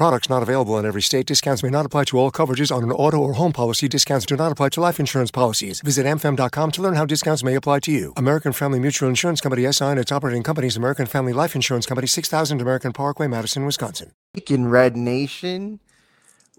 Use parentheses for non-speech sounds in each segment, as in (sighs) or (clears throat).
Products not available in every state. Discounts may not apply to all coverages on an auto or home policy. Discounts do not apply to life insurance policies. Visit amfam.com to learn how discounts may apply to you. American Family Mutual Insurance Company SI and its operating companies American Family Life Insurance Company 6000 American Parkway, Madison, Wisconsin. in Red Nation.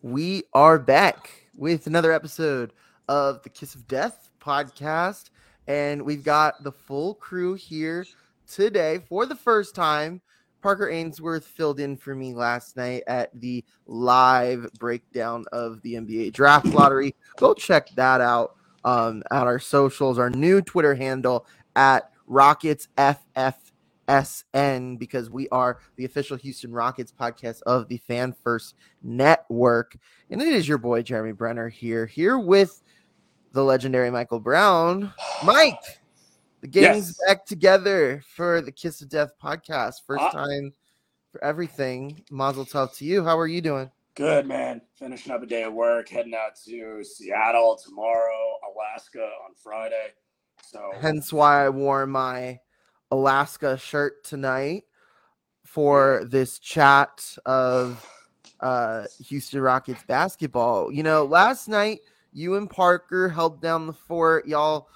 We are back with another episode of the Kiss of Death podcast, and we've got the full crew here today for the first time. Parker Ainsworth filled in for me last night at the live breakdown of the NBA draft lottery. Go check that out um, at our socials, our new Twitter handle at Rockets FFSN, because we are the official Houston Rockets podcast of the Fan First Network. And it is your boy, Jeremy Brener, here, here with the legendary Michael Brown. Mike, the gang's Yes. back together for the Kiss of Death podcast. First Uh, time for everything. Mazel tov to you. How are you doing? Good man. Finishing up a day of work, heading out to Seattle tomorrow, Alaska on Friday. So Hence why I wore my Alaska shirt tonight for this chat of uh, Houston Rockets basketball. You know, last night you and Parker held down the fort. Y'all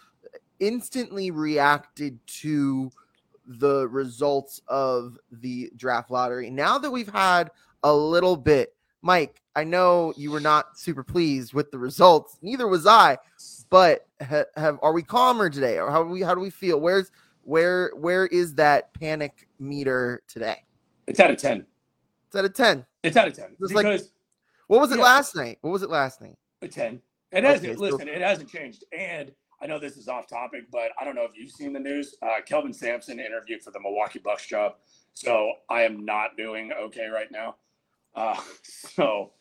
instantly reacted to the results of the draft lottery. Now that we've had a little bit, Mike, I know you were not super pleased with the results. Neither was I. But ha- have are we calmer today, or how do we how do we feel? Where's where where is that panic meter today? it's out of 10. It's out of ten. It's out of 10. Just like- What was it Yeah. last night? What was it last night? a 10. It hasn't, Okay, so- listen, it hasn't changed. And I know this is off topic, but I don't know if you've seen the news. Uh, Kelvin Sampson interviewed for the Milwaukee Bucks job. So I am not doing okay right now. Uh, (laughs) so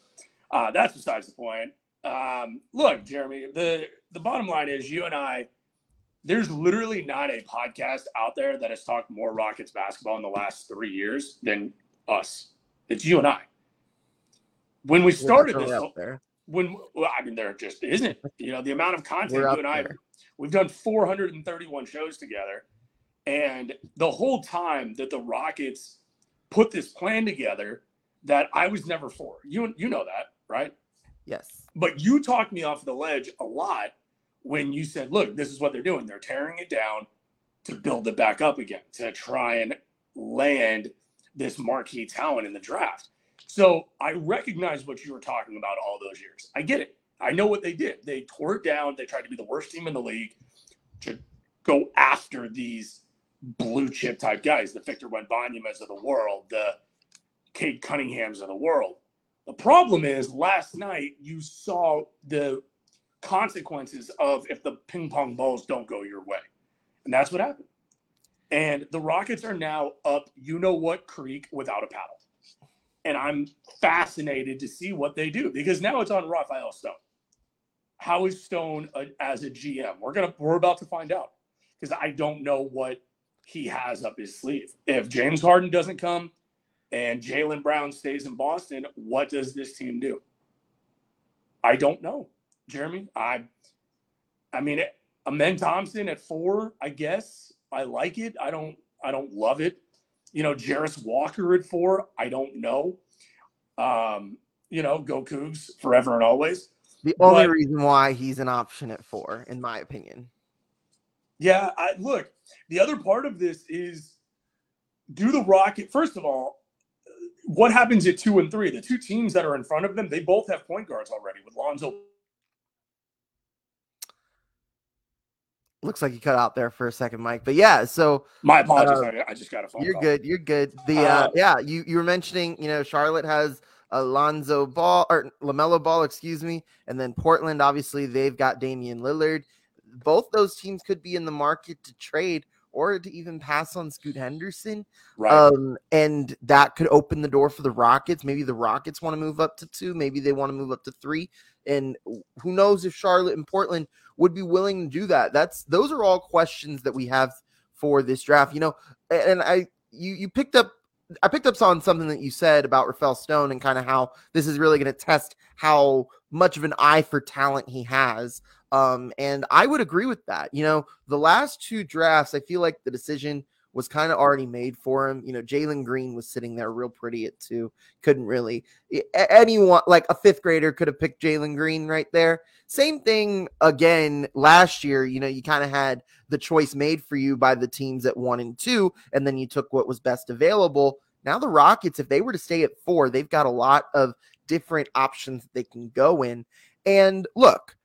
uh, that's besides the point. Um, look, Jeremy, the, the bottom line is you and I, there's literally not a podcast out there that has talked more Rockets basketball in the last three years than us. It's you and I. When we started this, there. when well, I mean, there just isn't. You know, the amount of content you and I. we've done 431 shows together, and the whole time that the Rockets put this plan together, that I was never for. You you know that, right? Yes. But you talked me off the ledge a lot when you said, "Look, this is what they're doing. They're tearing it down to build it back up again to try and land this marquee talent in the draft." So I recognize what you were talking about all those years. I get it. I know what they did. They tore it down. They tried to be the worst team in the league to go after these blue chip type guys, the Victor Wembanyama's of the world, the Cade Cunninghams of the world. The problem is last night you saw the consequences of if the ping pong balls don't go your way. And that's what happened. And the Rockets are now up, you know what, creek without a paddle. And I'm fascinated to see what they do because now it's on Rafael Stone. How is Stone a, as a GM? We're gonna we're about to find out because I don't know what he has up his sleeve. If James Harden doesn't come and Jaylen Brown stays in Boston, what does this team do? I don't know, Jeremy. I, I mean, Amen Thompson at four, I guess I like it. I don't, I don't love it. You know, Jarace Walker at four, I don't know. Um, you know, go Cougs forever and always. The only But- reason why he's an option at four, in my opinion. Yeah, I look, the other part of this is do the Rocket first of all, what happens at two and three? The two teams that are in front of them, they both have point guards already with Lonzo. Looks like you cut out there for a second, Mike. But yeah, so My apologies, Uh, I, I just got a phone you're call. good. You're good. The uh, Uh, yeah, you you were mentioning, you know, Charlotte has Alonzo Ball or Lamelo Ball, excuse me, and then Portland. Obviously, they've got Damian Lillard. Both those teams could be in the market to trade or to even pass on Scoot Henderson. Right. Um, and that could open the door for the Rockets. Maybe the Rockets want to move up to two. Maybe they want to move up to three. And who knows if Charlotte and Portland would be willing to do that? That's those are all questions that we have for this draft. You know, and I you you picked up I picked up on something that you said about Rafael Stone and kind of how this is really going to test how much of an eye for talent he has. Um, and I would agree with that. You know, the last two drafts, I feel like the decision was kind of already made for him. You know, Jalen Green was sitting there real pretty at two. Couldn't really anyone like a fifth grader could have picked Jalen Green right there. Same thing again last year. You know, you kind of had the choice made for you by the teams at one and two, and then you took what was best available. Now the Rockets, if they were to stay at four, they've got a lot of different options that they can go in. And look,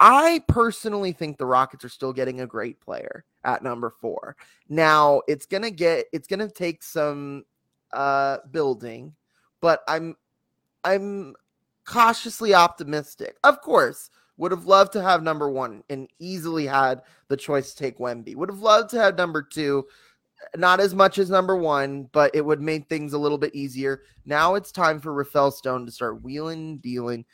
I personally think the Rockets are still getting a great player at number four. Now it's gonna get it's gonna take some uh building, but I'm I'm cautiously optimistic. Of course, would have loved to have number one and easily had the choice to take Wemby. Would have loved to have number two, not as much as number one, but it would make things a little bit easier. Now it's time for Rafael Stone to start wheeling, dealing,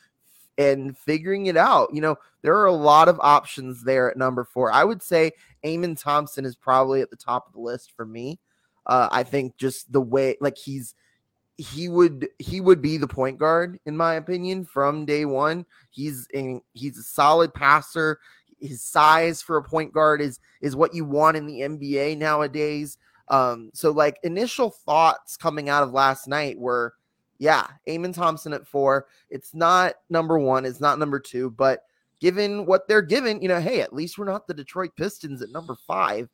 and figuring it out. You know, there are a lot of options there at number four. I would say Amen Thompson is probably at the top of the list for me. Uh, I think just the way, like he's he would he would be the point guard in my opinion from day one. He's in, he's a solid passer. His size for a point guard is is what you want in the NBA nowadays. Um, so like initial thoughts coming out of last night were, yeah, Amen Thompson at four. It's not number one, it's not number two, but given what they're given, you know, hey, at least we're not the Detroit Pistons at number five.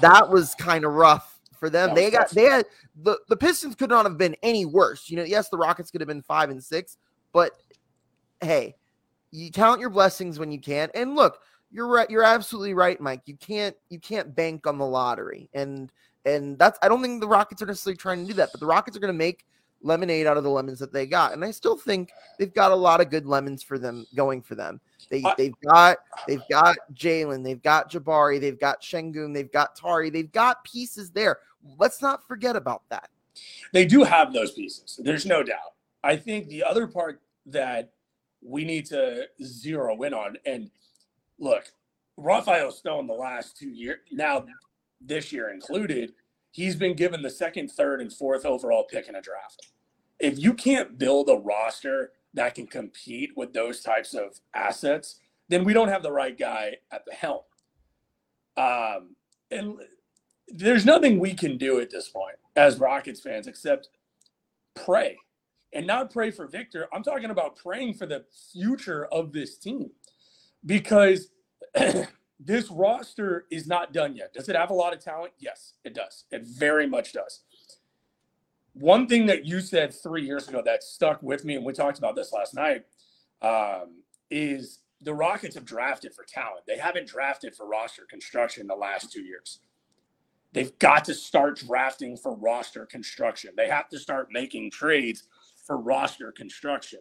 That was kind of rough for them. They got they had the the Pistons could not have been any worse. You know, yes, the Rockets could have been five and six, but hey, you count your blessings when you can. And look, you're right. You're absolutely right, Mike. You can't you can't bank on the lottery, and and that's I don't think the Rockets are necessarily trying to do that, but the Rockets are going to make lemonade out of the lemons that they got, and I still think they've got a lot of good lemons for them going for them. They they've got they've got Jalen, they've got Jabari, they've got Sengun, they've got Tari, they've got pieces there. Let's not forget about that. They do have those pieces. There's no doubt. I think the other part that we need to zero in on, and look, Rafael Stone the last two years, now this year included, he's been given the second, third, and fourth overall pick in a draft. If you can't build a roster that can compete with those types of assets, then we don't have the right guy at the helm. Um, and there's nothing we can do at this point as Rockets fans except pray and not pray for Victor. I'm talking about praying for the future of this team because (clears throat) this roster is not done yet. Does it have a lot of talent? Yes, it does. It very much does. One thing that you said three years ago that stuck with me, and we talked about this last night, um, is the Rockets have drafted for talent. They haven't drafted for roster construction the last two years. They've got to start drafting for roster construction. They have to start making trades for roster construction.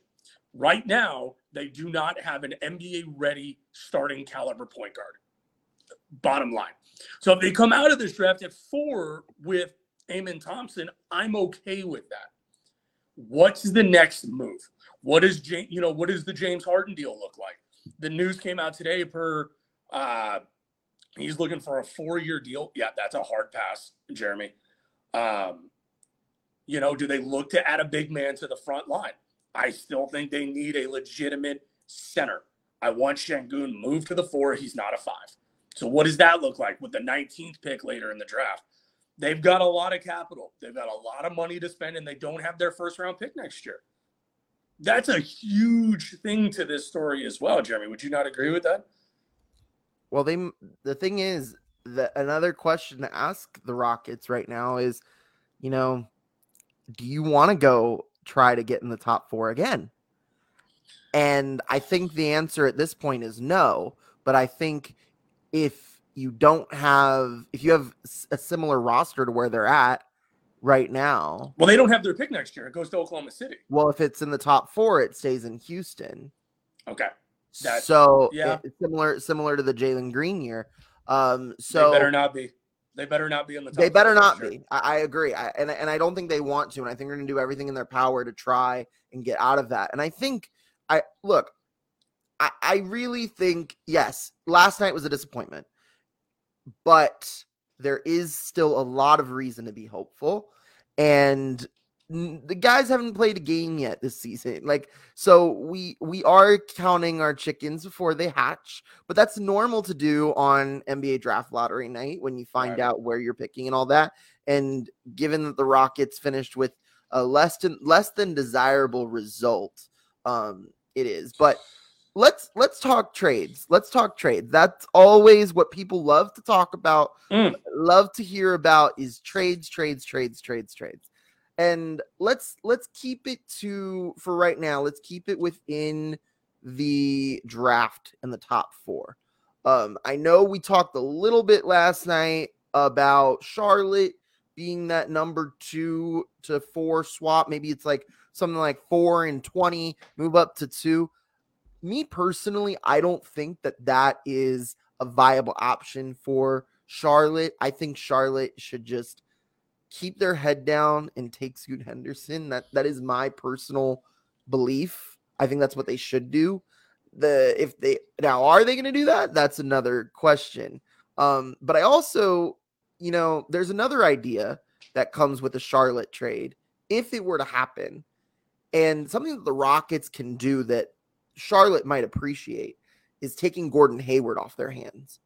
Right now, they do not have an NBA ready starting caliber point guard. Bottom line. So if they come out of this draft at four with Amen Thompson, I'm okay with that. What's the next move? What is you know, what does the James Harden deal look like? The news came out today per uh he's looking for a four-year deal. Yeah, that's a hard pass, Jeremy. Um, you know, do they look to add a big man to the front line? I still think they need a legitimate center. I want Sengun moved to the four. He's not a five. So what does that look like with the 19th pick later in the draft? They've got a lot of capital. They've got a lot of money to spend, and they don't have their first round pick next year. That's a huge thing to this story as well, Jeremy. Would you not agree with that? Well, they the thing is that another question to ask the Rockets right now is, you know, do you want to go try to get in the top four again? And I think the answer at this point is no. But I think if you don't have, if you have a similar roster to where they're at right now, well, they don't have their pick next year. It goes to Oklahoma City. Well, if it's in the top four, it stays in Houston. Okay. That, so yeah, similar similar to the Jalen Green year. Um, so they better not be. They better not be in the. Top they better not sure. be. I, I agree, I, and and I don't think they want to, and I think they're going to do everything in their power to try and get out of that. And I think I look, I, I really think yes, last night was a disappointment, but there is still a lot of reason to be hopeful. And the guys haven't played a game yet this season like so we we are counting our chickens before they hatch but that's normal to do on nba draft lottery night when you find right. out where you're picking and all that and given that the rockets finished with a less than less than desirable result um it is but let's let's talk trades. Let's talk trades. That's always what people love to talk about, mm. love to hear about is trades, trades, trades, trades, trades. And let's let's keep it to for right now, let's keep it within the draft and the top 4. Um I know we talked a little bit last night about Charlotte being that number 2 to 4 swap. Maybe it's like something like 4 and 20, move up to 2 me personally, I don't think that that is a viable option for Charlotte. I think Charlotte should just keep their head down and take Scoot Henderson. That that is my personal belief. I think that's what they should do. The if they now are they going to do that? That's another question. Um, but I also, you know, there's another idea that comes with the Charlotte trade if it were to happen, and something that the Rockets can do that Charlotte might appreciate is taking Gordon Hayward off their hands.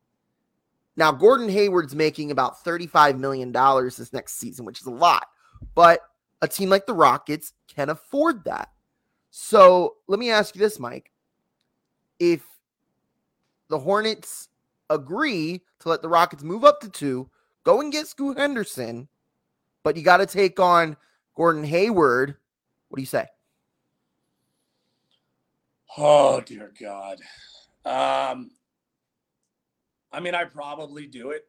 Now, Gordon Hayward's making about $35 million this next season, which is a lot, but a team like the Rockets can afford that. So let me ask you this, Mike. If the Hornets agree to let the Rockets move up to two, go and get Scoot Henderson, but you got to take on Gordon Hayward. What do you say? Oh dear God. Um, I mean, I probably do it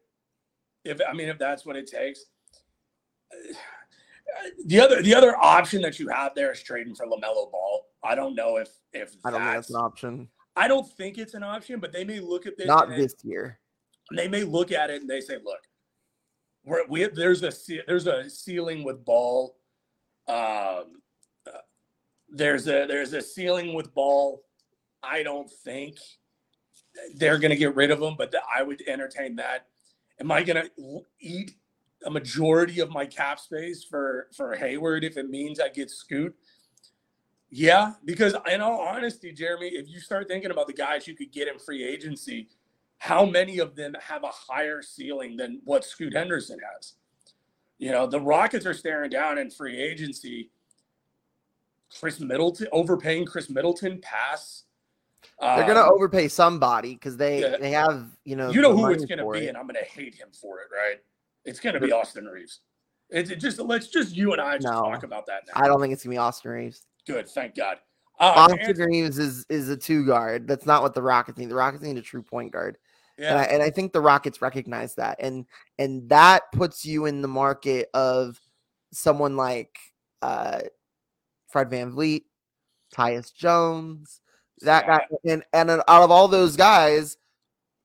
if I mean if that's what it takes. The other the other option that you have there is trading for LaMelo Ball. I don't know if if I don't that's, that's an option. I don't think it's an option, but they may look at this. Not this year. They may look at it and they say, "Look, we're, we there's a there's a ceiling with Ball. Um, there's a there's a ceiling with ball. I don't think they're going to get rid of him, but I would entertain that. Am I going to eat a majority of my cap space for for Hayward if it means I get Scoot? Yeah, because in all honesty, Jeremy, if you start thinking about the guys you could get in free agency, how many of them have a higher ceiling than what Scoot Henderson has? You know, the Rockets are staring down in free agency Khris Middleton, overpaying Khris Middleton pass. They're gonna um, overpay somebody because they yeah. they have you know you know who it's gonna be, it. and I'm gonna hate him for it, right? It's gonna be Austin Reaves. It's it just let's just you and I just no, talk about that now. I don't think it's gonna be Austin Reaves. Good, thank God. Uh, Austin Reaves is is a two guard. That's not what the Rockets need. The Rockets need a true point guard. Yeah. And I, and I think the Rockets recognize that, and and that puts you in the market of someone like uh Fred Van VanVleet, Tyus Jones, that yeah. guy. And, and out of all those guys,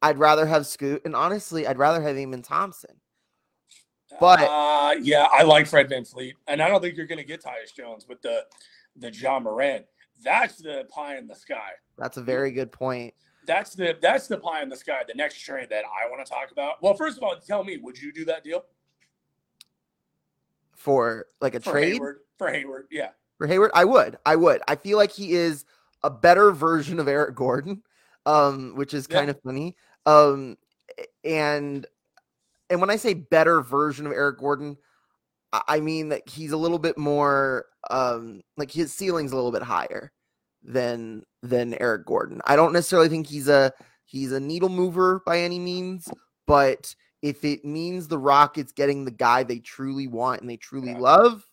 I'd rather have Scoot. And honestly, I'd rather have Amen Thompson. But uh, yeah, I like Fred Van VanVleet. And I don't think you're going to get Tyus Jones with the, the Ja Morant. That's the pie in the sky. That's a very good point. That's the that's the pie in the sky. The next trade that I want to talk about. Well, first of all, tell me, would you do that deal for like a for trade Hayward, for Hayward? Yeah, for Hayward? I would. I would. I feel like he is a better version of Eric Gordon, um, which is kind of funny. Um, and and when I say better version of Eric Gordon, I I mean that he's a little bit more um like his ceiling's a little bit higher than than Eric Gordon. I don't necessarily think he's a he's a needle mover by any means, but if it means the Rockets getting the guy they truly want and they truly Yeah. love,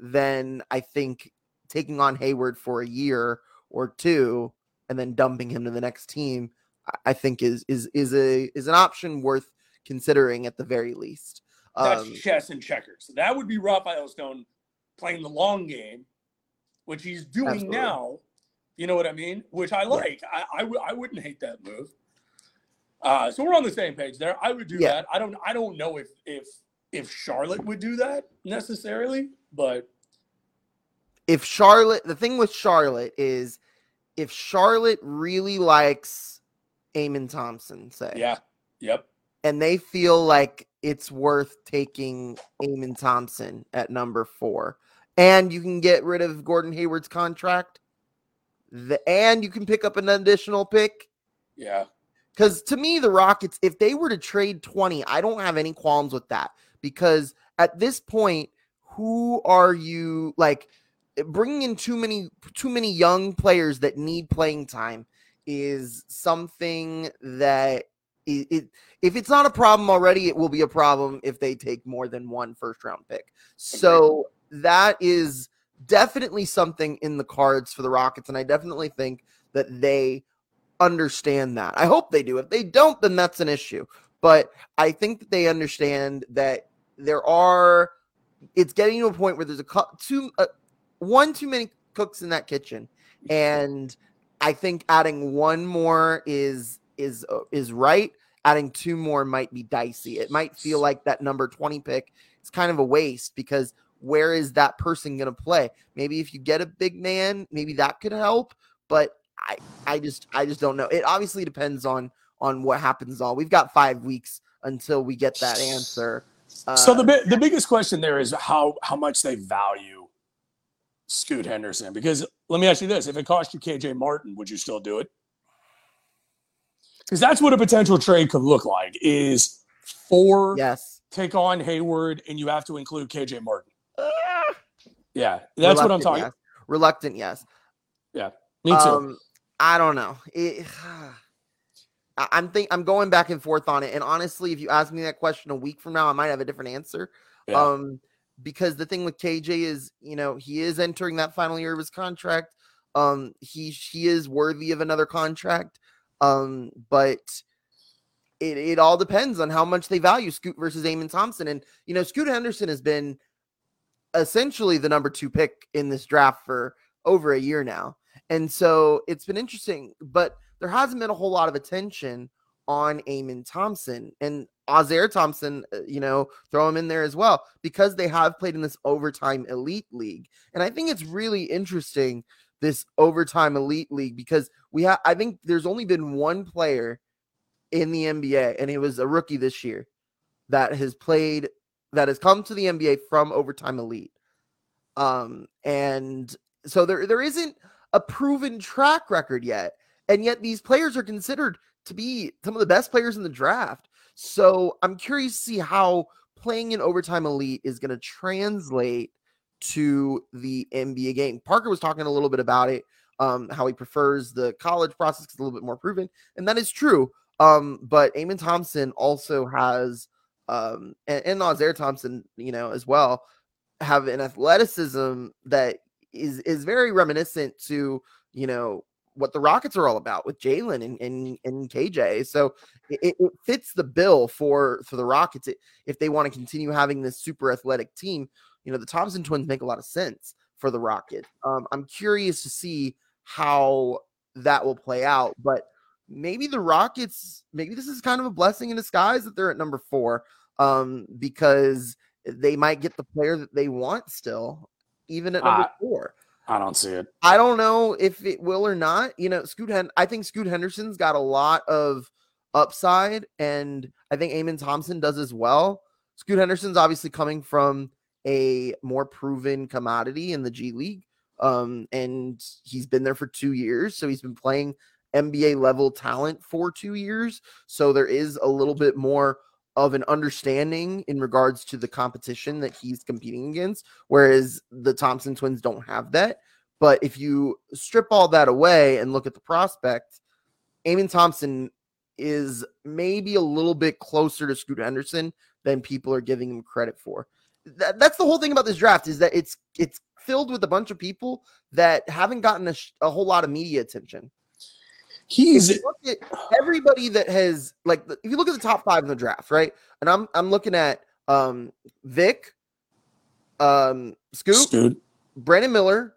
then I think taking on Hayward for a year or two and then dumping him to the next team, I- think is is is a is an option worth considering at the very least. That's Um, chess and checkers. That would be Rafael Stone playing the long game, which he's doing Absolutely. now. You know what I mean? Which I like. I I, w- I wouldn't hate that move. Uh, so we're on the same page there. I would do Yeah. that. I don't I don't know if if if Charlotte would do that necessarily, but if Charlotte, the thing with Charlotte is if Charlotte really likes Amen Thompson, say, yeah, yep, and they feel like it's worth taking Amen Thompson at number four, and you can get rid of Gordon Hayward's contract, the, and you can pick up an additional pick. yeah, Because to me, the Rockets, if they were to trade 20, I don't have any qualms with that. Because at this point, who are you like eh, bringing in too many too many young players that need playing time is something that it, it if it's not a problem already, it will be a problem if they take more than one first round pick. So that is definitely something in the cards for the Rockets, and I definitely think that they understand that. I hope they do. If they don't, then that's an issue. But I think that they understand that there are. It's getting to a point where there's a two, uh, one too many cooks in that kitchen, and I think adding one more is is uh, is right. Adding two more might be dicey. It might feel like that number twenty pick is kind of a waste because where is that person going to play? Maybe if you get a big man, maybe that could help. But I I just I just don't know. It obviously depends on on what happens. All we've got five weeks until we get that answer. Uh, so the bi- the biggest question there is how how much they value Scoot Henderson. Because let me ask you this: if it cost you KJ Martin, would you still do it? Because that's what a potential trade could look like: is four yes, take on Hayward, and you have to include KJ Martin. Ah, Yeah, that's what I'm talking. yes. Reluctant, yes. Yeah, me too. Um, I don't know. It, (sighs) I'm think I'm going back and forth on it. And honestly, if you ask me that question a week from now, I might have a different answer. Yeah. Um, because the thing with KJ is, you know, he is entering that final year of his contract. Um, he he is worthy of another contract. Um, but it, it all depends on how much they value Scoot versus Amen Thompson. And you know, Scoot Henderson has been essentially the number two pick in this draft for over a year now. And so it's been interesting, but there hasn't been a whole lot of attention on Amen Thompson and Ausar Thompson, uh, you know, throw him in there as well because they have played in this overtime elite league. And I think it's really interesting this overtime elite league because we have I think there's only been one player in the NBA and it was a rookie this year that has played that has come to the NBA from overtime elite. Um and so there there isn't a proven track record yet. And yet these players are considered to be some of the best players in the draft. So I'm curious to see how playing in overtime elite is going to translate to the NBA game. Parker was talking a little bit about it, um, how he prefers the college process it's a little bit more proven, and that is true. Um, but Amen Thompson also has, um, and, and Nazaire Thompson, you know, as well, have an athleticism that is is very reminiscent to you know what the Rockets are all about with Jalen and, and and KJ. So it, it fits the bill for for the Rockets It- if they want to continue having this super athletic team. You know, the Thompson twins make a lot of sense for the Rockets. Um, I'm curious to see how that will play out, but maybe the Rockets, maybe this is kind of a blessing in disguise that they're at number four, um, because they might get the player that they want still, even at number Ah. four. I don't see it. I don't know if it will or not. You know, Scoot Hen- I think Scoot Henderson's got a lot of upside, and I think Amen Thompson does as well. Scoot Henderson's obviously coming from a more proven commodity in the G League. Um, and he's been there for two years, so he's been playing NBA level talent for two years. So there is a little bit more of an understanding in regards to the competition that he's competing against, whereas the Thompson twins don't have that. But if you strip all that away and look at the prospect, Amen Thompson is maybe a little bit closer to Scoot Henderson than people are giving him credit for. That, that's the whole thing about this draft is that it's it's filled with a bunch of people that haven't gotten a, sh- a whole lot of media attention. He's at everybody that has like if you look at the top five in the draft, right? And I'm I'm looking at um Vic, um Scoop, Scoot. Brandon Miller,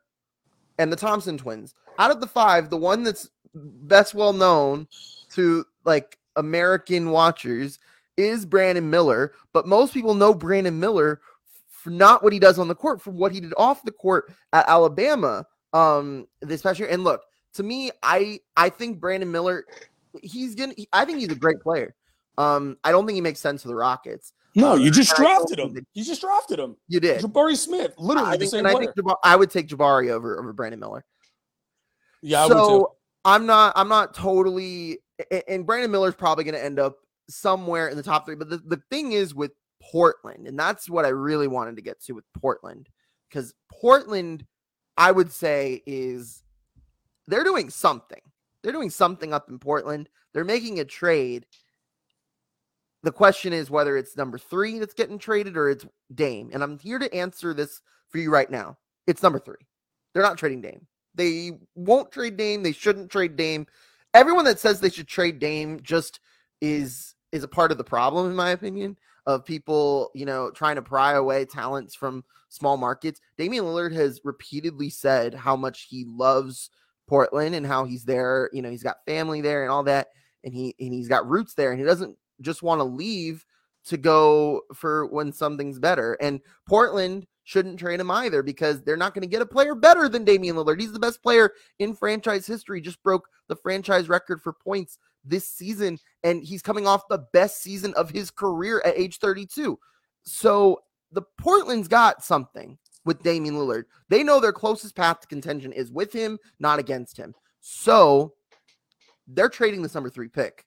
and the Thompson twins. Out of the five, the one that's best well known to like American watchers is Brandon Miller, but most people know Brandon Miller for not what he does on the court, for what he did off the court at Alabama um this past year. And look, to me, I I think Brandon Miller, he's gonna he- I think he's a great player. Um, I don't think he makes sense for the Rockets. No, Um, you just and I don't drafted him. that- You just drafted him. You did. Jabari Smith, literally I the same and I think Jabari, I would take Jabari over over Brandon Miller. yeah, I so would too. I'm not I'm not totally and Brandon Miller's probably going to end up somewhere in the top 3 but the, the thing is with Portland and that's what I really wanted to get to with Portland cuz Portland I would say is they're doing something. They're doing something up in Portland. They're making a trade. The question is whether it's number 3 that's getting traded or it's Dame and I'm here to answer this for you right now. It's number 3. They're not trading Dame. They won't trade Dame. They shouldn't trade Dame. Everyone that says they should trade Dame just is is a part of the problem, in my opinion, of people, you know, trying to pry away talents from small markets. Damian Lillard has repeatedly said how much he loves Portland and how he's there. You know, he's got family there and all that, and he and he's got roots there, and he doesn't just want to leave to go for when something's better. And Portland shouldn't trade him either because they're not going to get a player better than Damian Lillard. He's the best player in franchise history, just broke the franchise record for points this season, and he's coming off the best season of his career at age 32. So the Portland's got something with Damian Lillard. They know their closest path to contention is with him, not against him. So they're trading this number three pick.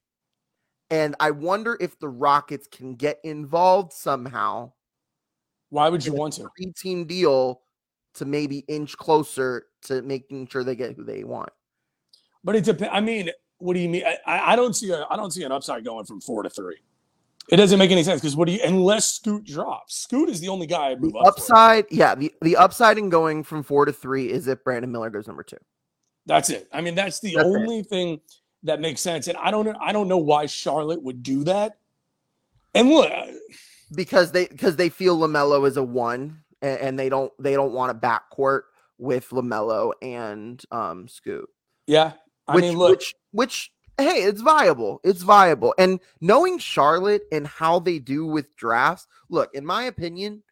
And I wonder if the Rockets can get involved somehow Why would you want to? three team deal to maybe inch closer to making sure they get who they want. But it depends. I mean, what do you mean? I- I, I don't see a I don't see an upside going from four to three. It doesn't make any sense because what do you unless Scoot drops? Scoot is the only guy I'd move The up. for. upside, yeah, the, the upside in going from four to three is if Brandon Miller goes number two. That's it. I mean, that's the That's it. only thing that makes sense. And I don't I don't know why Charlotte would do that. And look, Because they because they feel Lamelo is a one and, and they don't they don't want a backcourt with Lamelo and um Scoot. yeah. I which, mean, look, which which hey, it's viable. It's viable. And knowing Charlotte and how they do with drafts, look, in my opinion,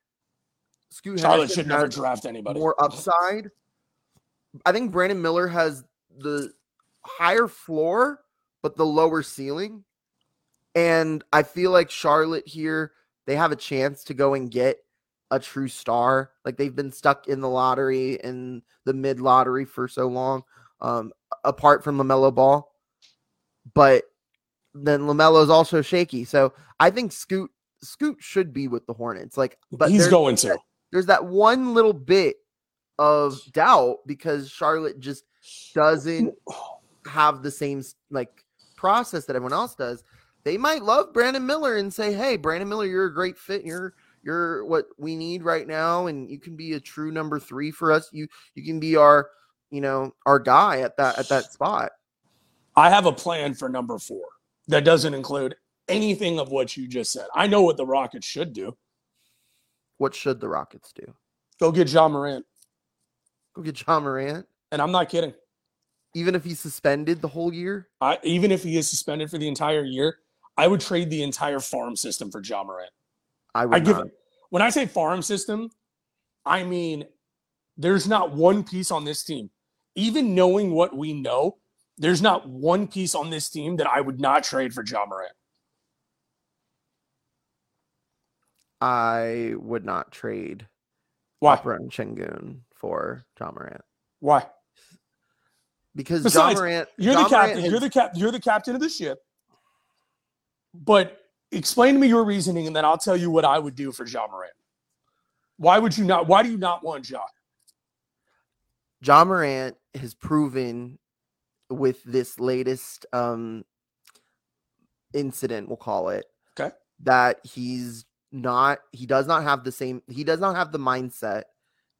Scoot Charlotte should never draft anybody. more upside. I think Brandon Miller has the higher floor, but the lower ceiling. And I feel like Charlotte here, they have a chance to go and get a true star. Like they've been stuck in the lottery and the mid lottery for so long, um, apart from LaMelo Ball. But then LaMelo is also shaky. So I think Scoot Scoot should be with the Hornets. Like, but he's going to. there's that one little bit of doubt because Charlotte just doesn't have the same like process that everyone else does. They might love Brandon Miller and say, "Hey, Brandon Miller, you're a great fit. You're you're what we need right now, and you can be a true number three for us. You you can be our you know our guy at that at that spot." I have a plan for number four that doesn't include anything of what you just said. I know what the Rockets should do. What should the Rockets do? Go get Ja Morant. Go get Ja Morant, And I'm not kidding. even if he's suspended the whole year. I, even if he is suspended for the entire year, I would trade the entire farm system for Ja Morant. I would I give when I say farm system, I mean there's not one piece on this team. Even knowing what we know, there's not one piece on this team that I would not trade for Ja Morant. I would not trade Why? Opera and for Ja Morant Why? because Besides, Ja Morant. You're John the captain. Morant You're the has- cap. You're the captain of the ship. But explain to me your reasoning, and then I'll tell you what I would do for Ja Morant. Why would you not? Why do you not want Ja? Ja Morant has proven with this latest um incident, we'll call it, Okay. that he's not he does not have the same he does not have the mindset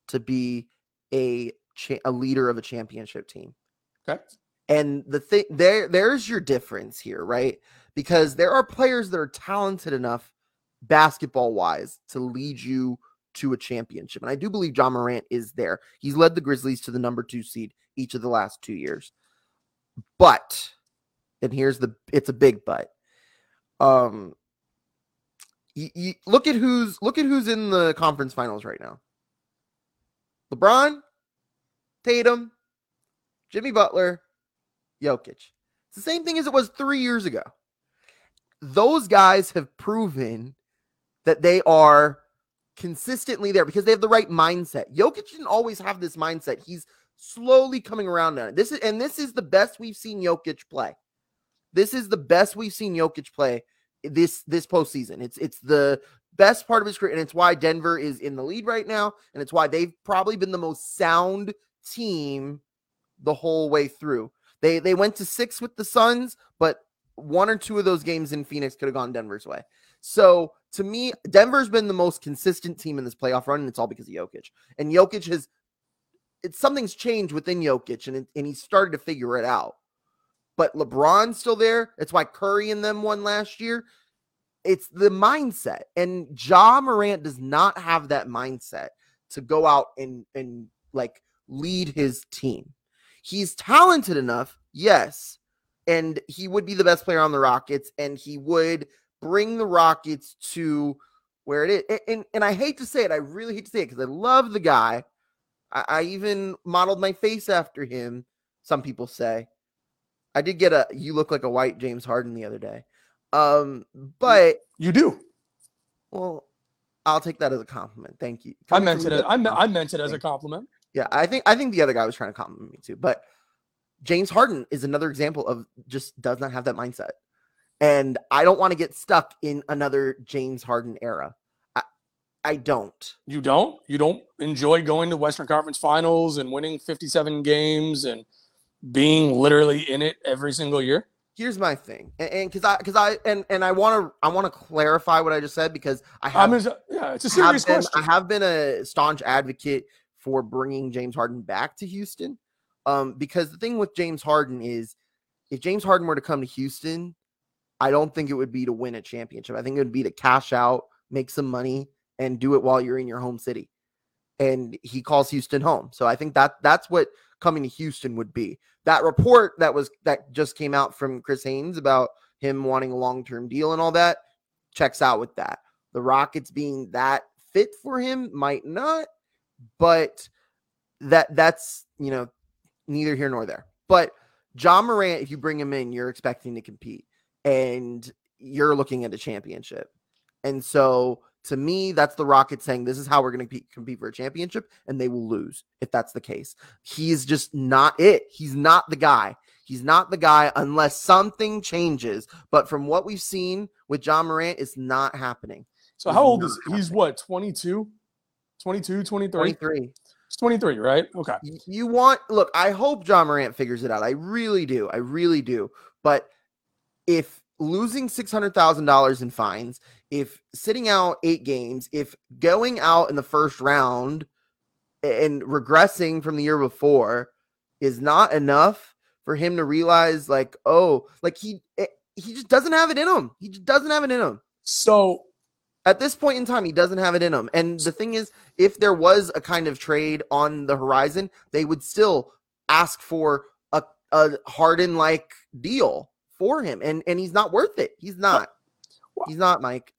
to be a cha- a leader of a championship team. Okay. And the thing there there's your difference here, right? Because there are players that are talented enough basketball wise to lead you to a championship. And I do believe Ja Morant is there. He's led the Grizzlies to the number 2 seed each of the last 2 years. But and here's the it's a big but. Um look at who's look at who's in the conference finals right now. LeBron, Tatum, Jimmy Butler, Jokic. It's the same thing as it was three years ago. Those guys have proven that they are consistently there because they have the right mindset. Jokic didn't always have this mindset. He's slowly coming around on it. This is and this is the best we've seen Jokic play. This is the best we've seen Jokic play this this postseason. It's it's the best part of his career, and it's why Denver is in the lead right now, and it's why they've probably been the most sound team the whole way through. They they went to six with the Suns, but one or two of those games in Phoenix could have gone Denver's way. So to me, Denver's been the most consistent team in this playoff run, and it's all because of Jokic. And Jokic has it's something's changed within Jokic, and and he started to figure it out. But LeBron's still there. It's why Curry and them won last year. It's the mindset, and Ja Morant does not have that mindset to go out and and like lead his team. He's talented enough, yes, and he would be the best player on the Rockets, and he would bring the Rockets to where it is. And, and I hate to say it, I really hate to say it because I love the guy. I, I even modeled my face after him. Some people say I did get a "you look like a white James Harden" the other day. Um, but You do. well, I'll take that as a compliment. Thank you. I meant it. As, I, me- I meant it as a compliment. compliment. Yeah, I think I think the other guy was trying to compliment me too. But James Harden is another example of just does not have that mindset. And I don't want to get stuck in another James Harden era. I, don't. You don't. You don't enjoy going to Western Conference Finals and winning 57 games and being literally in it every single year. Here's my thing, and because I because I and and I want to I want to clarify what I just said because I have I'm yeah, it's a serious been, question. I have been a staunch advocate for bringing James Harden back to Houston. Um, because the thing with James Harden is if James Harden were to come to Houston, I don't think it would be to win a championship. I think it would be to cash out, make some money, and do it while you're in your home city. And he calls Houston home. So I think that that's what coming to Houston would be. That report that was that just came out from Chris Haynes about him wanting a long-term deal and all that checks out with that. The Rockets being that fit for him might not, but that that's you know neither here nor there. But Ja Morant, if you bring him in, you're expecting to compete and you're looking at a championship. And so to me, that's the Rockets saying this is how we're going to compete for a championship, and they will lose if that's the case. He's just not it. He's not the guy. He's not the guy unless something changes. But from what we've seen with Ja Morant, it's not happening. so he's how old is he's what 22 22 23 23. he's 23 right okay You want look, I hope Ja Morant figures it out. I really do. I really do. But if losing $600,000 in fines, if sitting out 8 games, if going out in the first round and regressing from the year before is not enough for him to realize like, oh, like he eh, he just doesn't have it in him. He just doesn't have it in him. so At this point in time, he doesn't have it in him. And the thing is, if there was a kind of trade on the horizon, they would still ask for a, a Harden like deal for him. And and he's not worth it. He's not. He's not, Mike.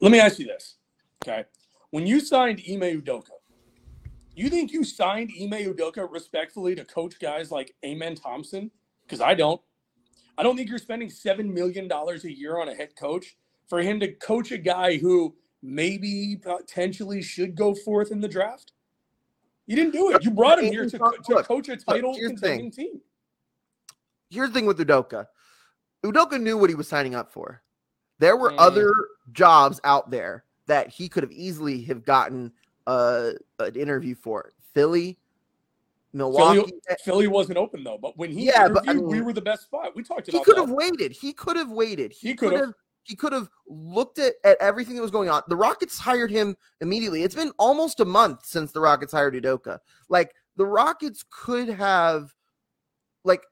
let me ask you this okay when you signed Ime Udoka you think you signed Ime Udoka respectfully to coach guys like Amen Thompson because I don't I don't think you're spending seven million dollars a year on a head coach for him to coach a guy who maybe potentially should go fourth in the draft. You didn't do it. You brought him here to, to coach a title here's the thing. contending team. here's the thing with Udoka. Udoka knew what he was signing up for. There were Mm. other jobs out there that he could have easily have gotten uh, an interview for. Philly, Milwaukee. Philly, Philly wasn't open though, but when he Yeah, but, I interviewed, we were the best spot. We talked about. he could have waited. He could have waited. He could have. He could have looked at, at everything that was going on. The Rockets hired him immediately. It's been almost a month since the Rockets hired Udoka. Like the Rockets could have, like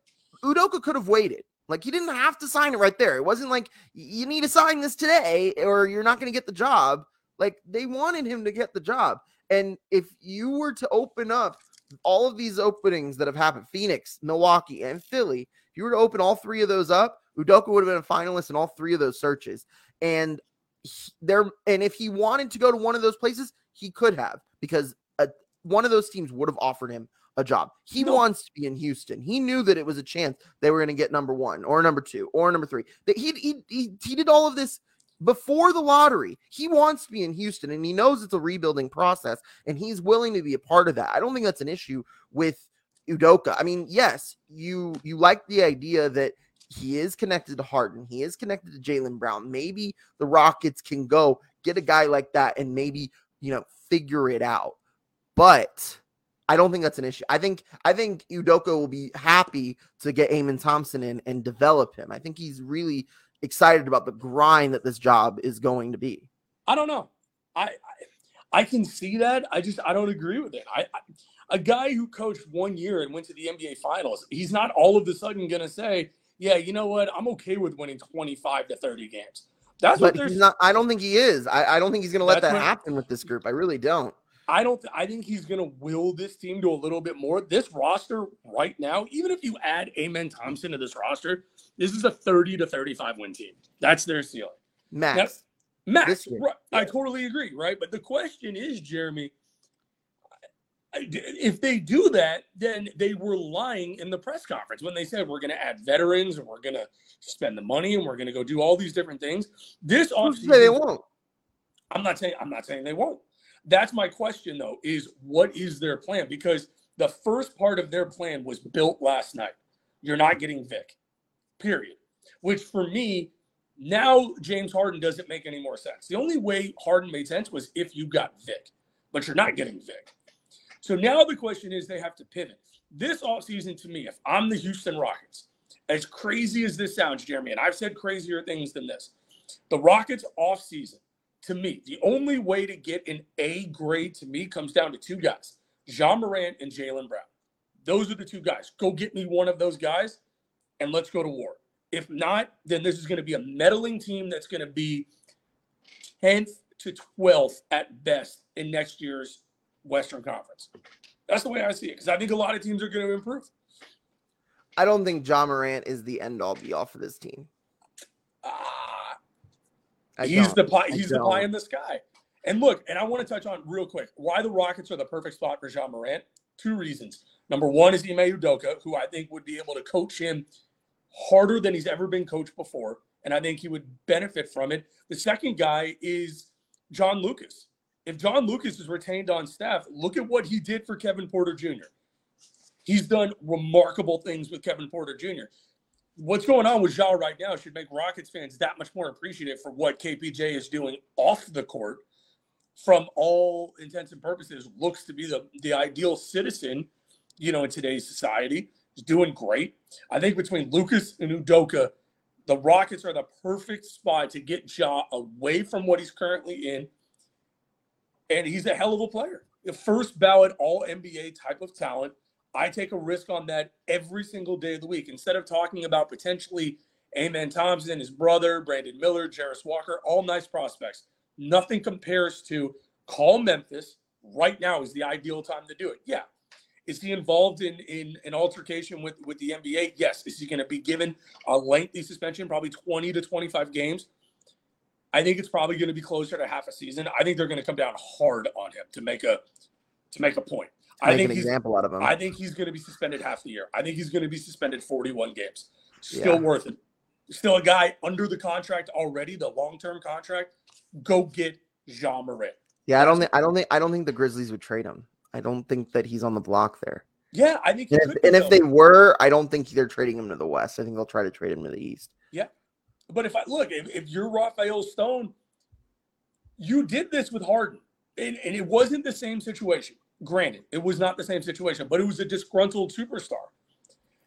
Udoka could have waited. Like he didn't have to sign it right there. It wasn't like you need to sign this today or you're not going to get the job. Like they wanted him to get the job. And if you were to open up all of these openings that have happened, Phoenix, Milwaukee, and Philly, if you were to open all three of those up, Udoka would have been a finalist in all three of those searches. And he- there, and if he wanted to go to one of those places, he could have because uh one of those teams would have offered him a job. He No. wants to be in Houston. He knew that it was a chance they were going to get number one or number two or number three. That he, he he he did all of this before the lottery. He wants to be in Houston, and he knows it's a rebuilding process, and he's willing to be a part of that. I don't think that's an issue with Udoka. I mean, yes, you you like the idea that he is connected to Harden, he is connected to Jaylen Brown. Maybe the Rockets can go get a guy like that and maybe you know figure it out. But I don't think that's an issue. I think I think Udoka will be happy to get Amen Thompson in and develop him. I think he's really excited about the grind that this job is going to be. I don't know. I, I I can see that. I just I don't agree with it. I, I a guy who coached one year and went to the NBA Finals, he's not all of a sudden going to say, "Yeah, you know what? I'm okay with winning 25 to 30 games." That's what But they're. he's not. I don't think he is. I, I don't think he's going to let that what- happen with this group. I really don't. I don't. I think he's going to will this team to a little bit more. This roster right now, even if you add Amen Thompson to this roster, this is a 30 to 35 win team. That's their ceiling. Max. Max, right, I totally agree, right? But the question is, Jeremy, if they do that, then they were lying in the press conference when they said we're going to add veterans and we're going to spend the money and we're going to go do all these different things. This offseason, they won't. I'm not saying I'm not saying they won't. That's my question though, is what is their plan? Because the first part of their plan was built last night. You're not getting Vic. Period. Which for me, now James Harden doesn't make any more sense. The only way Harden made sense was if you got Vic, but you're not getting Vic. So now the question is they have to pivot. This offseason to me, if I'm the Houston Rockets, as crazy as this sounds, Jeremy, and I've said crazier things than this, the Rockets offseason to me, the only way to get an A grade to me comes down to two guys, Ja Morant and Jaylen Brown. Those are the two guys. Go get me one of those guys and let's go to war. If not, then this is going to be a meddling team that's going to be 10th to 12th at best in next year's Western Conference. That's the way I see it because I think a lot of teams are going to improve. I don't think Ja Morant is the end all be all for this team. Ah, I he's don't. the pie. He's the pie in the sky. And look, and I want to touch on real quick why the Rockets are the perfect spot for Ja Morant. Two reasons. Number one is Ime Udoka, who I think would be able to coach him harder than he's ever been coached before, and I think he would benefit from it. The second guy is John Lucas. If John Lucas is retained on staff, look at what he did for Kevin Porter Jr. He's done remarkable things with Kevin Porter Jr what's going on with Ja right now should make Rockets fans that much more appreciative for what KPJ is doing off the court. From all intents and purposes, looks to be the, the ideal citizen, you know, in today's society. He's doing great. I think between Lucas and Udoka, the Rockets are the perfect spot to get Ja away from what he's currently in. And he's a hell of a player. The first ballot all NBA type of talent. I take a risk on that every single day of the week. Instead of talking about potentially Amen Thompson, his brother, Brandon Miller, Jarace Walker, all nice prospects. Nothing compares to call Memphis right now is the ideal time to do it. Yeah. Is he involved in, in an altercation with, with the NBA? Yes. Is he going to be given a lengthy suspension, probably 20 to 25 games? I think it's probably going to be closer to half a season. I think they're going to come down hard on him to make a to make a point. I Make think an he's example out of him. I think he's going to be suspended half the year. I think he's going to be suspended 41 games. Still Yeah. worth it. Still a guy under the contract already, the long-term contract. Go get Ja Morant. yeah, I don't think I don't think I don't think the Grizzlies would trade him. I don't think that he's on the block there. Yeah, I think. And, if, and if, they were, I don't think they're trading him to the West. I think they'll try to trade him to the East. Yeah, but if I look, if, if you're Rafael Stone, you did this with Harden, and, and it wasn't the same situation. Granted, it was not the same situation, but it was a disgruntled superstar.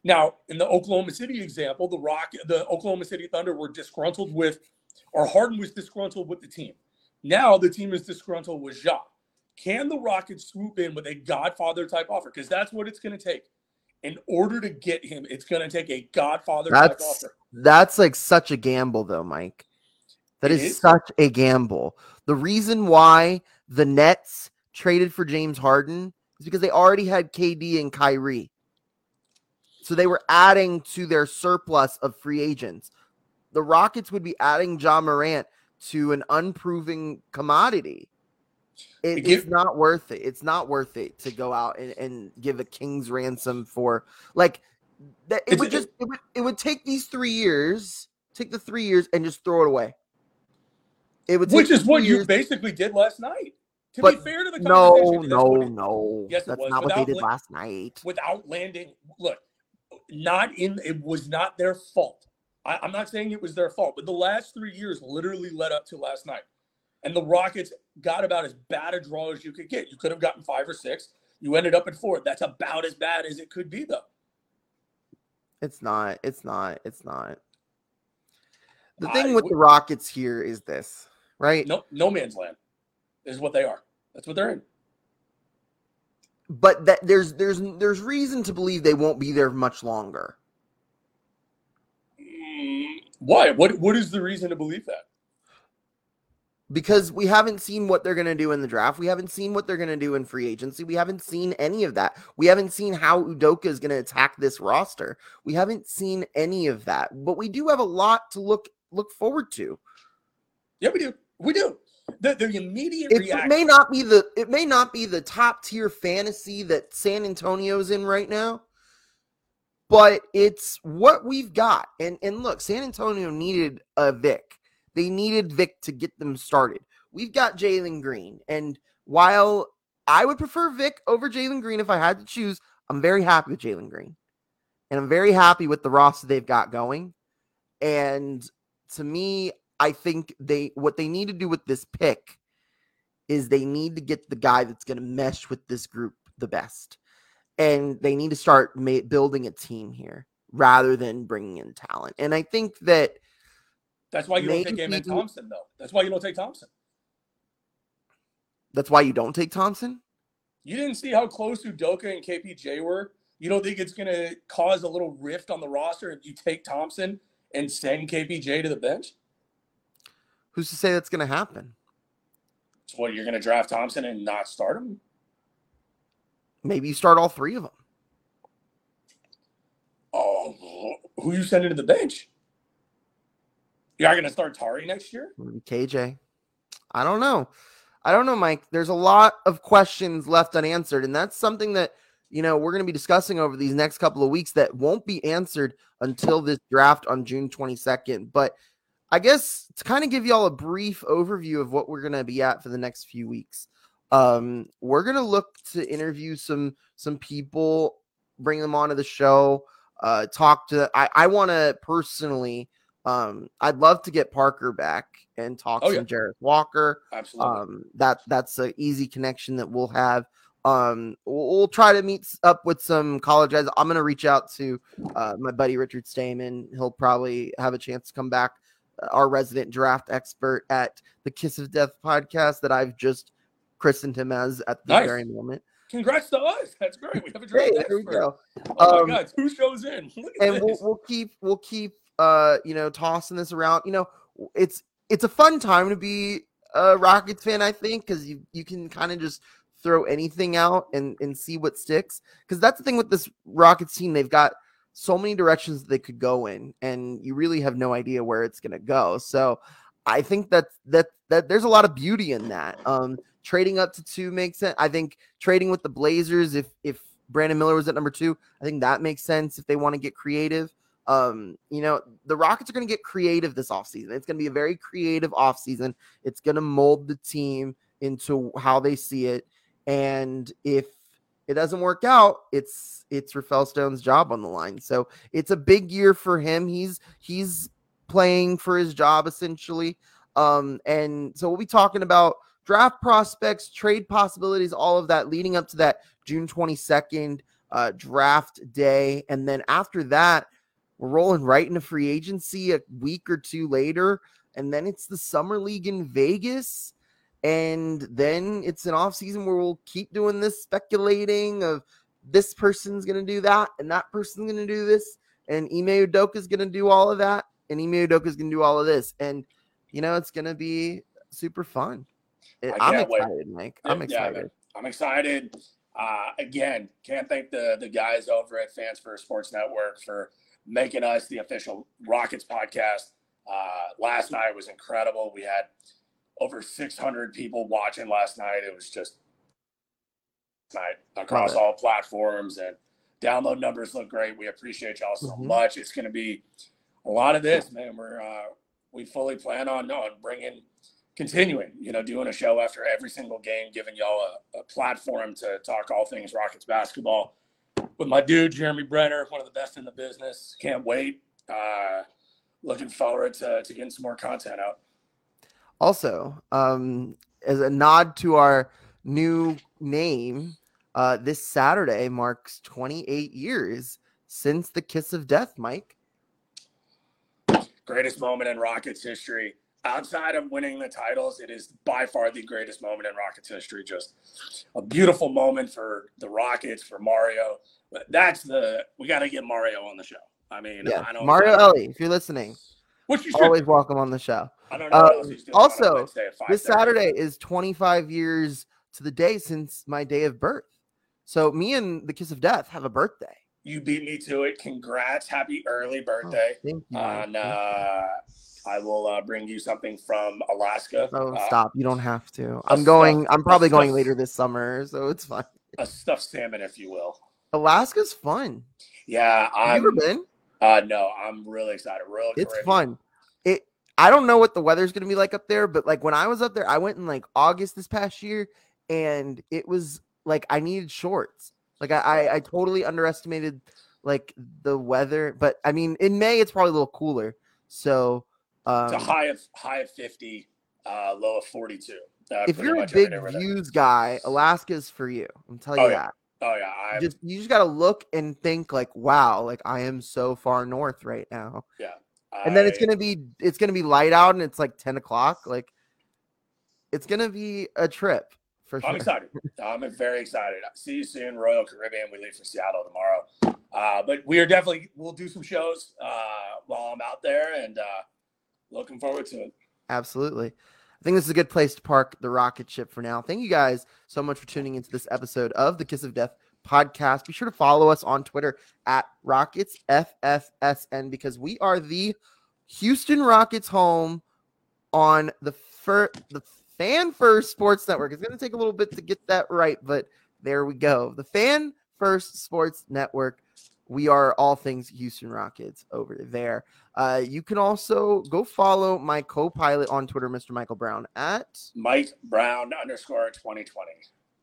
Now, in the Oklahoma City example, the Rock, the Oklahoma City Thunder were disgruntled with, or Harden was disgruntled with the team. Now the team is disgruntled with Ja. Can the Rockets swoop in with a Godfather type offer? Because that's what it's going to take. In order to get him, it's going to take a Godfather that's, type offer. That's like such a gamble, though, Mike. That is, is such a gamble. The reason why the Nets traded for James Harden is because they already had KD and Kyrie. So they were adding to their surplus of free agents. The Rockets would be adding Ja Morant to an unproven commodity. It, it's not worth it. It's not worth it to go out and, and give a king's ransom for like that. It would just it would, it would take these three years, take the three years, and just throw it away. It would, which is what you basically did last night. To but be fair to the no, no, no. Yes, that's not without what they did last night. Without landing, look, not in. It was not their fault. I, I'm not saying it was their fault, but the last three years literally led up to last night. And the Rockets got about as bad a draw as you could get. You could have gotten five or six. You ended up at four. That's about as bad as it could be, though. It's not. It's not. It's not. The thing I, with the Rockets here is this, right? No, no man's land is what they are. That's what they're in. But that there's there's there's reason to believe they won't be there much longer. Mm, why? What what is the reason to believe that? Because we haven't seen what they're going to do in the draft. We haven't seen what they're going to do in free agency. We haven't seen any of that. We haven't seen how Udoka is going to attack this roster. We haven't seen any of that. But we do have a lot to look look forward to. Yeah, we do. We do. The, the immediate it, it may not be the it may not be the top tier fantasy that San Antonio's in right now. But it's what we've got. And and look, San Antonio needed a Vic they needed Vic to get them started. We've got Jalen Green. And while I would prefer Vic over Jalen Green if I had to choose, I'm very happy with Jalen Green. And I'm very happy with the roster they've got going. And to me, I think they what they need to do with this pick is they need to get the guy that's going to mesh with this group the best. And they need to start ma- building a team here rather than bringing in talent. And I think that – that's why you don't take Amen Thompson, though. That's why you don't take Thompson. That's why you don't take Thompson? You didn't see how close Udoka and KPJ were? You don't think it's going to cause a little rift on the roster if you take Thompson and send KPJ to the bench? Who's to say that's going to happen? So what, you're going to draft Thompson and not start him? Maybe you start all three of them. Oh, who you sending to the bench? You are going to start Tari next year? KJ. I don't know. I don't know, Mike. There's a lot of questions left unanswered, and that's something that you know we're going to be discussing over these next couple of weeks that won't be answered until this draft on June 22nd. But I guess to kind of give y'all a brief overview of what we're going to be at for the next few weeks, um, we're going to look to interview some some people, bring them onto the show, uh, talk to. I, I want to personally um, I'd love to get Parker back and talk oh, some yeah. Jarace Walker. Absolutely. Um, that that's an easy connection that we'll have. Um, we'll, we'll, try to meet up with some college guys. I'm gonna reach out to uh, my buddy Richard Stamen. He'll probably have a chance to come back. Uh, our resident draft expert at the Kiss of Death podcast that I've just christened him as at the nice. very moment. Congrats to us. That's great. We have a draft hey, there we go. Oh um, my god, two shows in. and we'll, we'll keep we'll keep uh, you know, tossing this around. You know, it's it's a fun time to be a Rockets fan, I think, because you you can kind of just throw anything out and and see what sticks. Because that's the thing with this Rockets team; they've got so many directions they could go in, and you really have no idea where it's going to go. So, I think that that that there's a lot of beauty in that. Um, trading up to two makes sense. I think trading with the Blazers, if if Brandon Miller was at number two, I think that makes sense if they want to get creative. Um, you know, the Rockets are going to get creative this offseason. It's going to be a very creative offseason. It's going to mold the team into how they see it. And if it doesn't work out, it's it's Rafael Stone's job on the line. So it's a big year for him. He's he's playing for his job essentially. Um, and so we'll be talking about draft prospects, trade possibilities, all of that leading up to that June 22nd uh, draft day. And then after that, we're rolling right into free agency a week or two later. And then it's the summer league in Vegas. And then it's an off season where we'll keep doing this speculating of this person's going to do that and that person's going to do this. And Ime Udoka is going to do all of that. And Ime Udoka is going to do all of this. And, you know, it's going to be super fun. I'm excited, wait. Mike. I'm excited. Yeah, I'm excited. Uh, again, can't thank the the guys over at Fan First Sports Network for making us the official Rockets podcast. Uh, last night was incredible. We had over 600 people watching last night. It was just night across all platforms and download numbers look great. We appreciate y'all so mm-hmm. much. It's going to be a lot of this, man. We're uh, we fully plan on on bringing continuing, you know, doing a show after every single game, giving y'all a, a platform to talk all things Rockets basketball with my dude Jeremy Brener, one of the best in the business. Can't wait. Uh, looking forward to, to getting some more content out. Also, um, as a nod to our new name, uh, this Saturday marks 28 years since the kiss of death, Mike. Greatest moment in Rockets history. Outside of winning the titles, it is by far the greatest moment in Rockets history. Just a beautiful moment for the Rockets, for Mario. That's the we got to get Mario on the show. I mean, yeah. I Mario Elie, if you're listening, which you always welcome on the show. I don't know uh, Also, this Saturday is 25 years to the day since my day of birth. So me and the Kiss of Death have a birthday. You beat me to it. Congrats! Happy early oh, birthday! Oh, thank you. On, uh, I will uh, bring you something from Alaska. Oh, uh, stop! You don't have to. I'm going. I'm probably going later this summer, so it's fine. A stuffed salmon, if you will. Alaska's fun. Yeah, i ever been? Uh, no, I'm really excited. Real, it's fun. It. I don't know what the weather's gonna be like up there, but like when I was up there, I went in like August this past year, and it was like I needed shorts. Like I, I, I totally underestimated like the weather, but I mean in May it's probably a little cooler. So um, it's a high of high of fifty, uh, low of forty two. Uh, if you're a big views guy, Alaska's for you. I'm telling oh, you yeah. that. Oh yeah, I just you just gotta look and think like, wow, like I am so far north right now. Yeah, I... and then it's gonna be it's gonna be light out and it's like ten o'clock. Like, it's gonna be a trip for sure. I'm excited. I'm very excited. See you soon, Royal Caribbean. We leave for Seattle tomorrow. Uh, but we are definitely we'll do some shows uh, while I'm out there, and uh, looking forward to it. Absolutely. I think this is a good place to park the rocket ship for now. Thank you guys so much for tuning into this episode of the Kiss of Death podcast. Be sure to follow us on Twitter at Rockets FFSN because we are the Houston Rockets home on the fir- the Fan First Sports Network. It's going to take a little bit to get that right, but there we go. The Fan First Sports Network. We are all things Houston Rockets over there. Uh, you can also go follow my co-pilot on Twitter, Mr. Michael Brown at Mike Brown underscore 2020.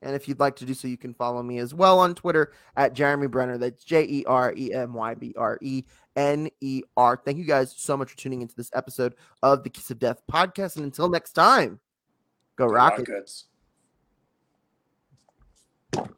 And if you'd like to do so, you can follow me as well on Twitter at Jeremy Brener. That's J E R E M Y B R E N E R. Thank you guys so much for tuning into this episode of the Kiss of Death podcast. And until next time, go, go Rockets. Rockets.